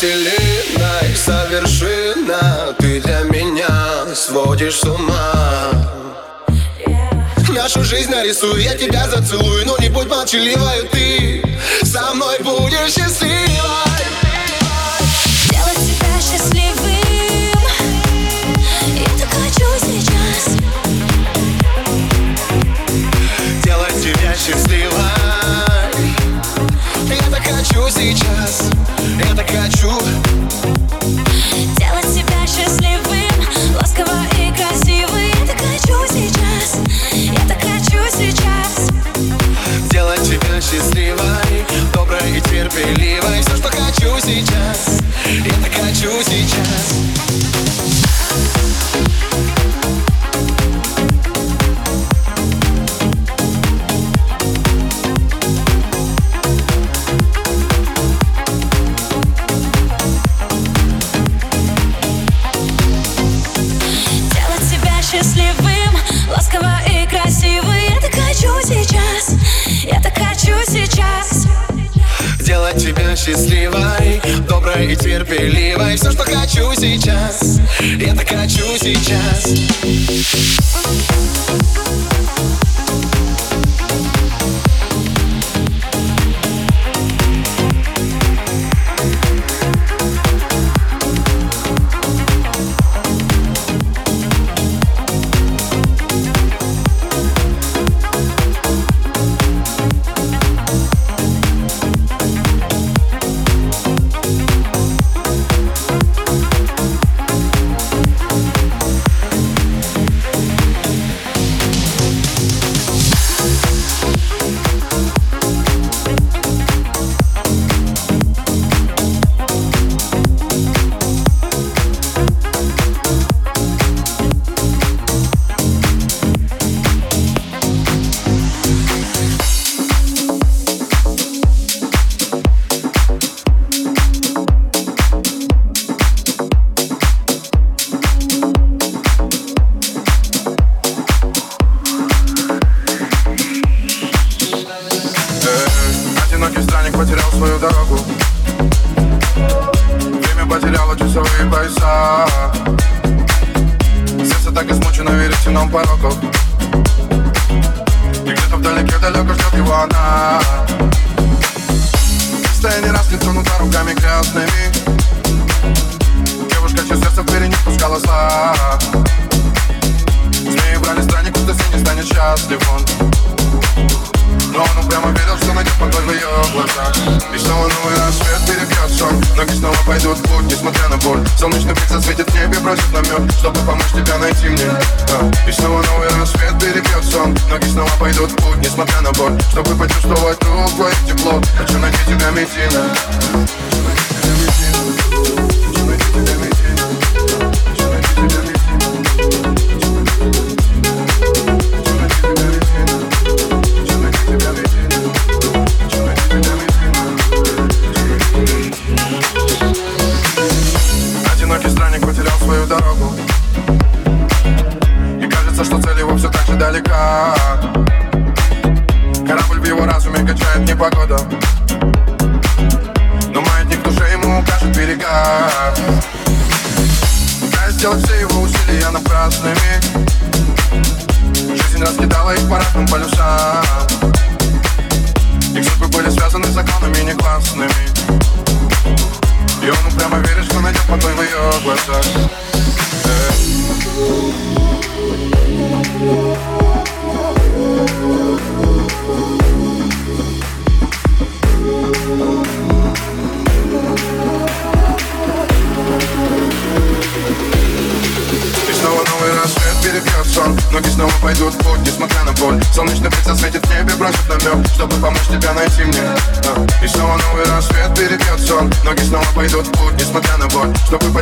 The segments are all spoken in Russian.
вселенной совершенно Ты для меня сводишь с ума. Нашу жизнь нарисую, я тебя зацелую Но не будь молчаливой, ты. Со мной будешь счастлива сейчас. Я так хочу. Делать себя счастливым Ласково и красивым. Я так хочу сейчас Я так хочу сейчас. Делать тебя счастливой Доброй и терпеливой. Все, что хочу сейчас Я так хочу сейчас. счастливой Доброй и терпеливой. Все, что хочу сейчас Я так хочу сейчас.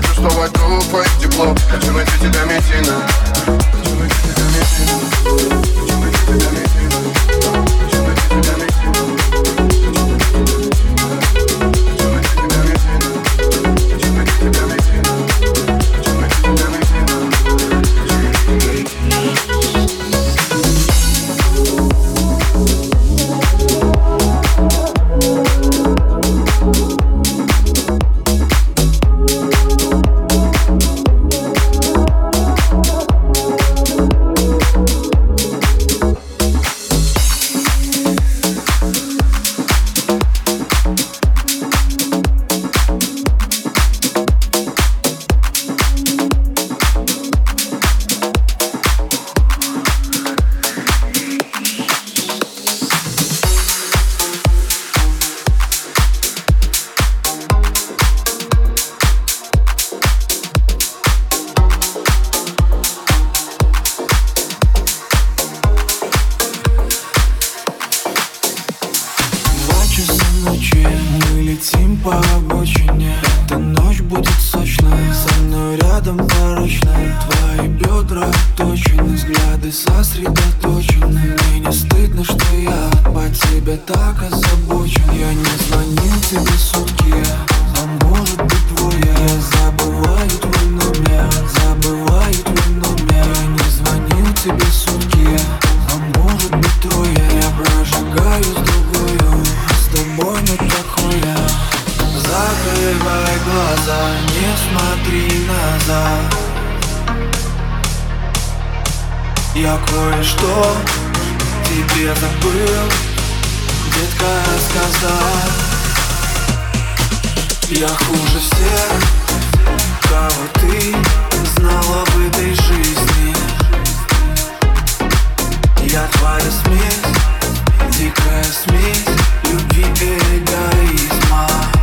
чувствовать рукой тепло. Хочу найти тебя, Метина Хочу найти тебя, Метина Хочу найти тебя, Метина По мне Эта ночь будет сочная Со мной рядом порочная Твои бедра точены Взгляды сосредоточены. Мне не стыдно, что я По тебе так озабочен. Я не звонил тебе сутки А может быть двое Я забываю твой номер Забываю твой номер. Я не звонил тебе сутки. смотри назад. Я кое-что тебе забыл Детка рассказать. Я хуже всех, кого ты знала в этой жизни. Я твоя смесь, дикая смесь Любви и эгоизма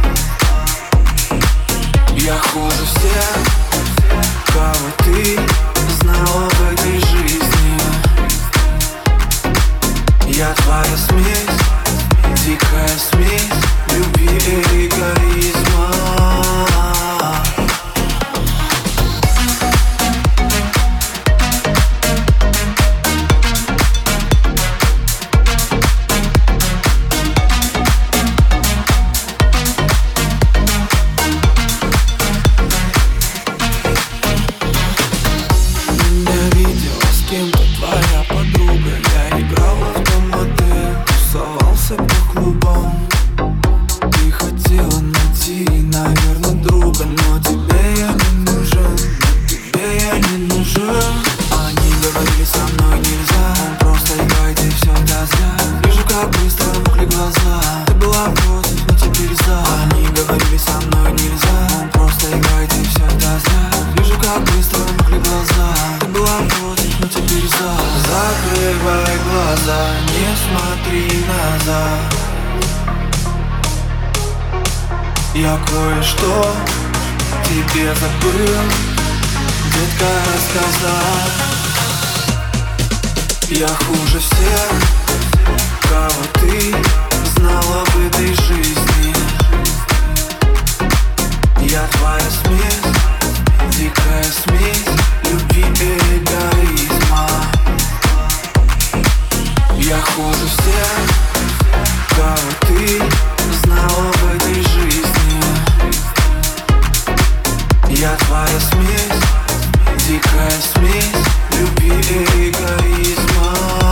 я хуже всех Кого ты Я кое-что тебе забыл Детка рассказал. Я хуже всех, кого ты знала в этой жизни. Я твоя смесь, дикая смесь любви и эгоизма. Я хуже всех, кого ты знала в этой жизни. Я твоя смесь, дикая смесь Любви и эгоизма.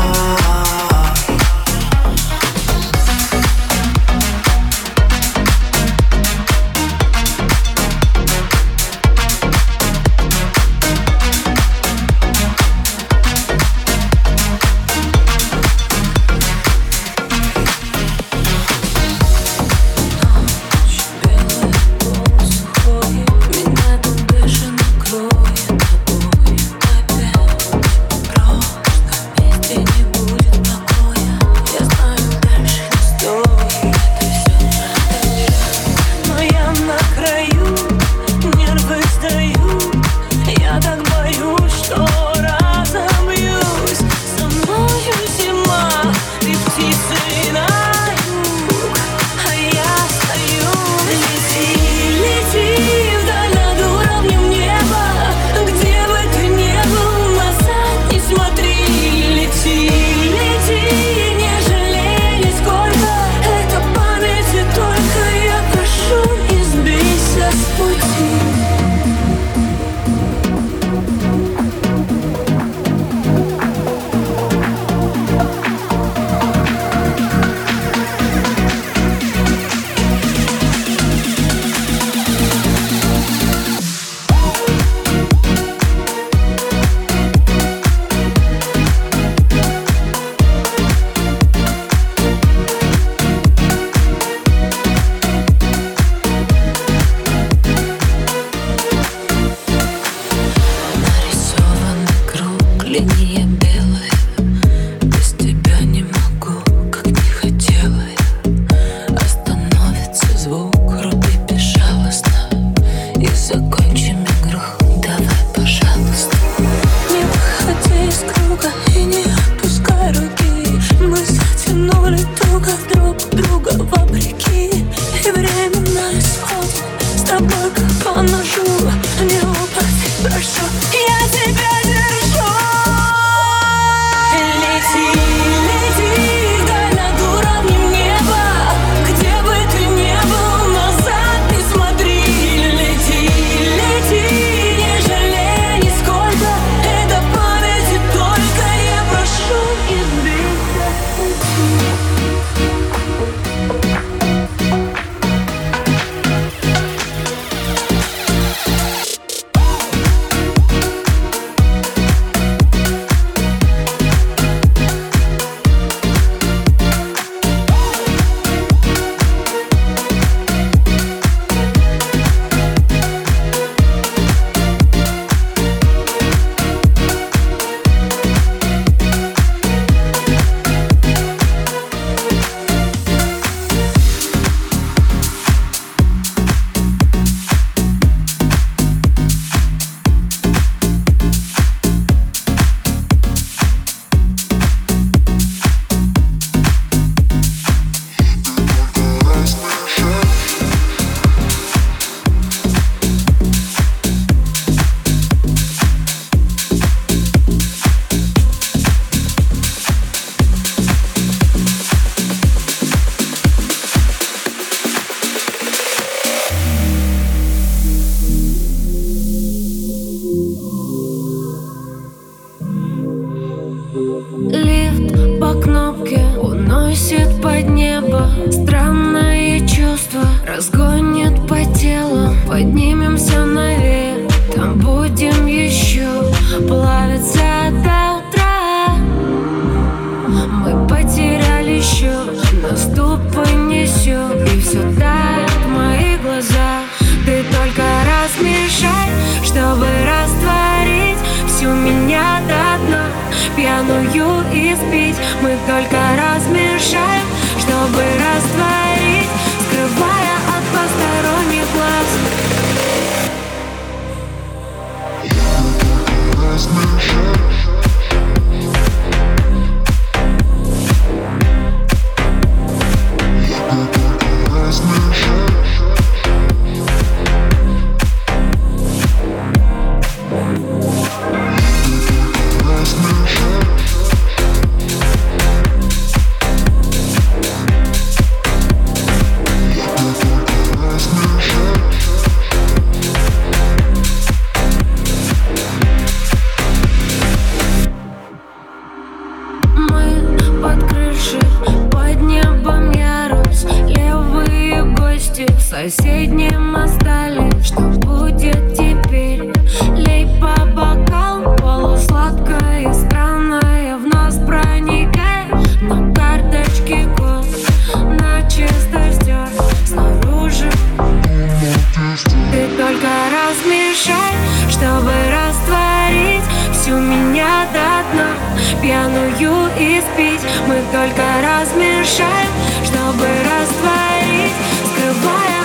Под крыши Под небом ярус. Левые гости в соседнем остались Что будет теперь? Лей по бокалам Полусладкое, странное В нос проникает На карточке На чисто стер Снаружи Ты только размешай Чтобы растворить Всю меня до дна Пьяную испить Мы только размешаем, чтобы растворить Скрывая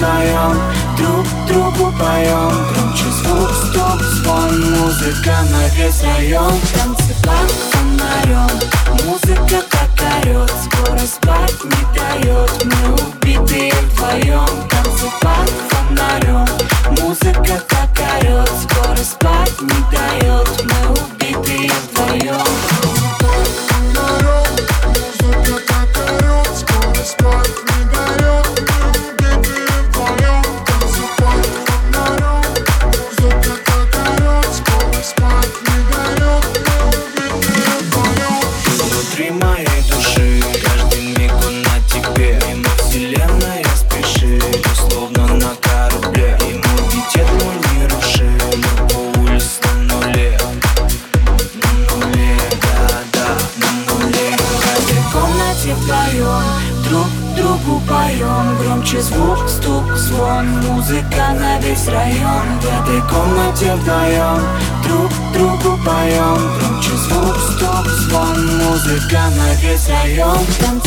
узнаем Друг другу поем. Громче звук, стоп, звон Музыка на весь район. Танцы под фонарем Музыка как орет Скоро спать не дает Мы убитые вдвоем. Танцы под фонарем Музыка как орет Скоро спать не дает. цыган на весь район Там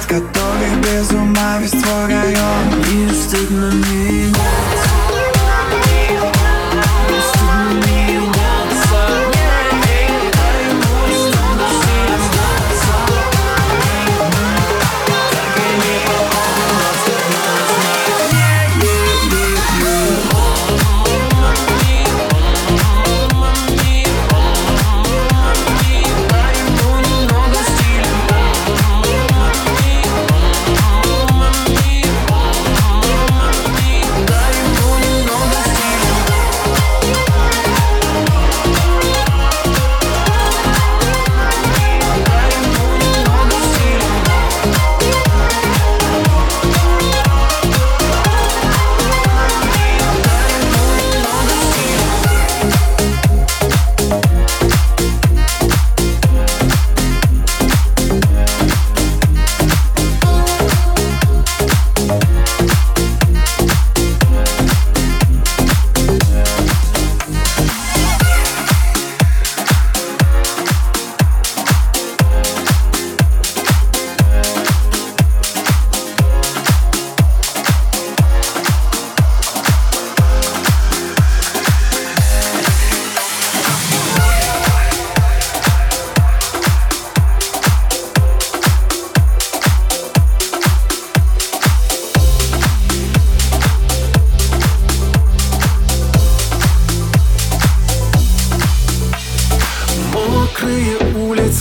I've got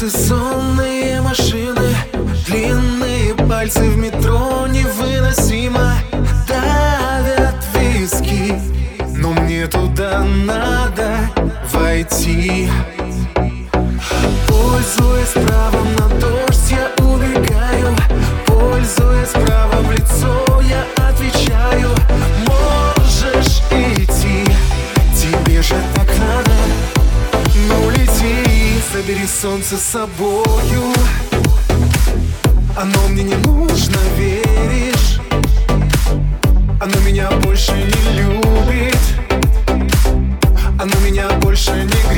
сонные машины Длинные пальцы в метро невыносимо Давят виски. Но мне туда надо войти. Пользуясь правом на дождь, я убегаю. Пользуясь правом забери солнце с собою. Оно мне не нужно, веришь? Оно меня больше не любит. Оно меня больше не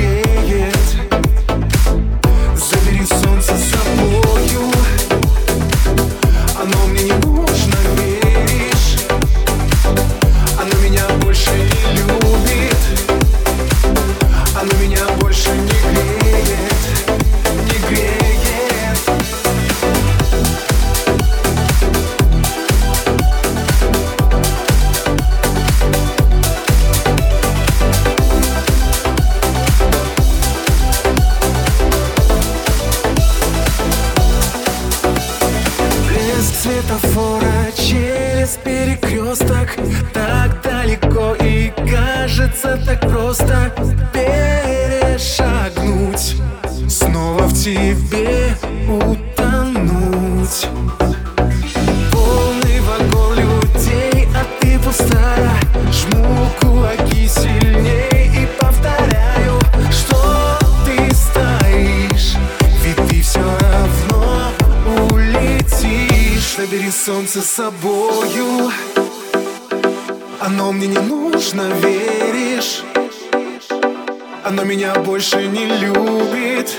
больше не любит.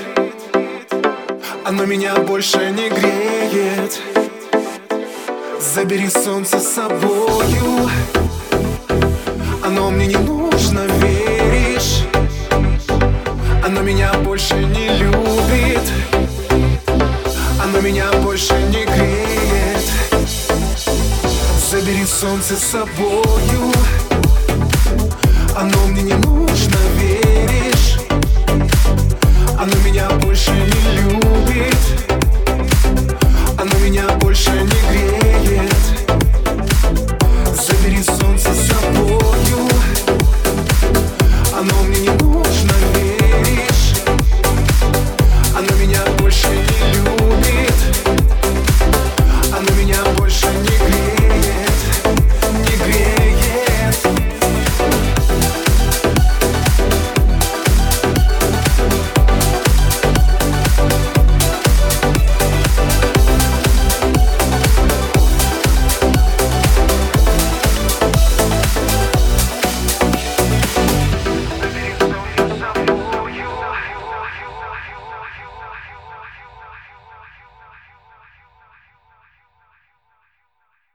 Оно меня больше не греет. Забери солнце с собою. Оно мне не нужно, веришь? Оно меня больше не любит. Оно меня больше не греет. Забери солнце с собою. Оно мне не нужно, веришь она меня больше не любит.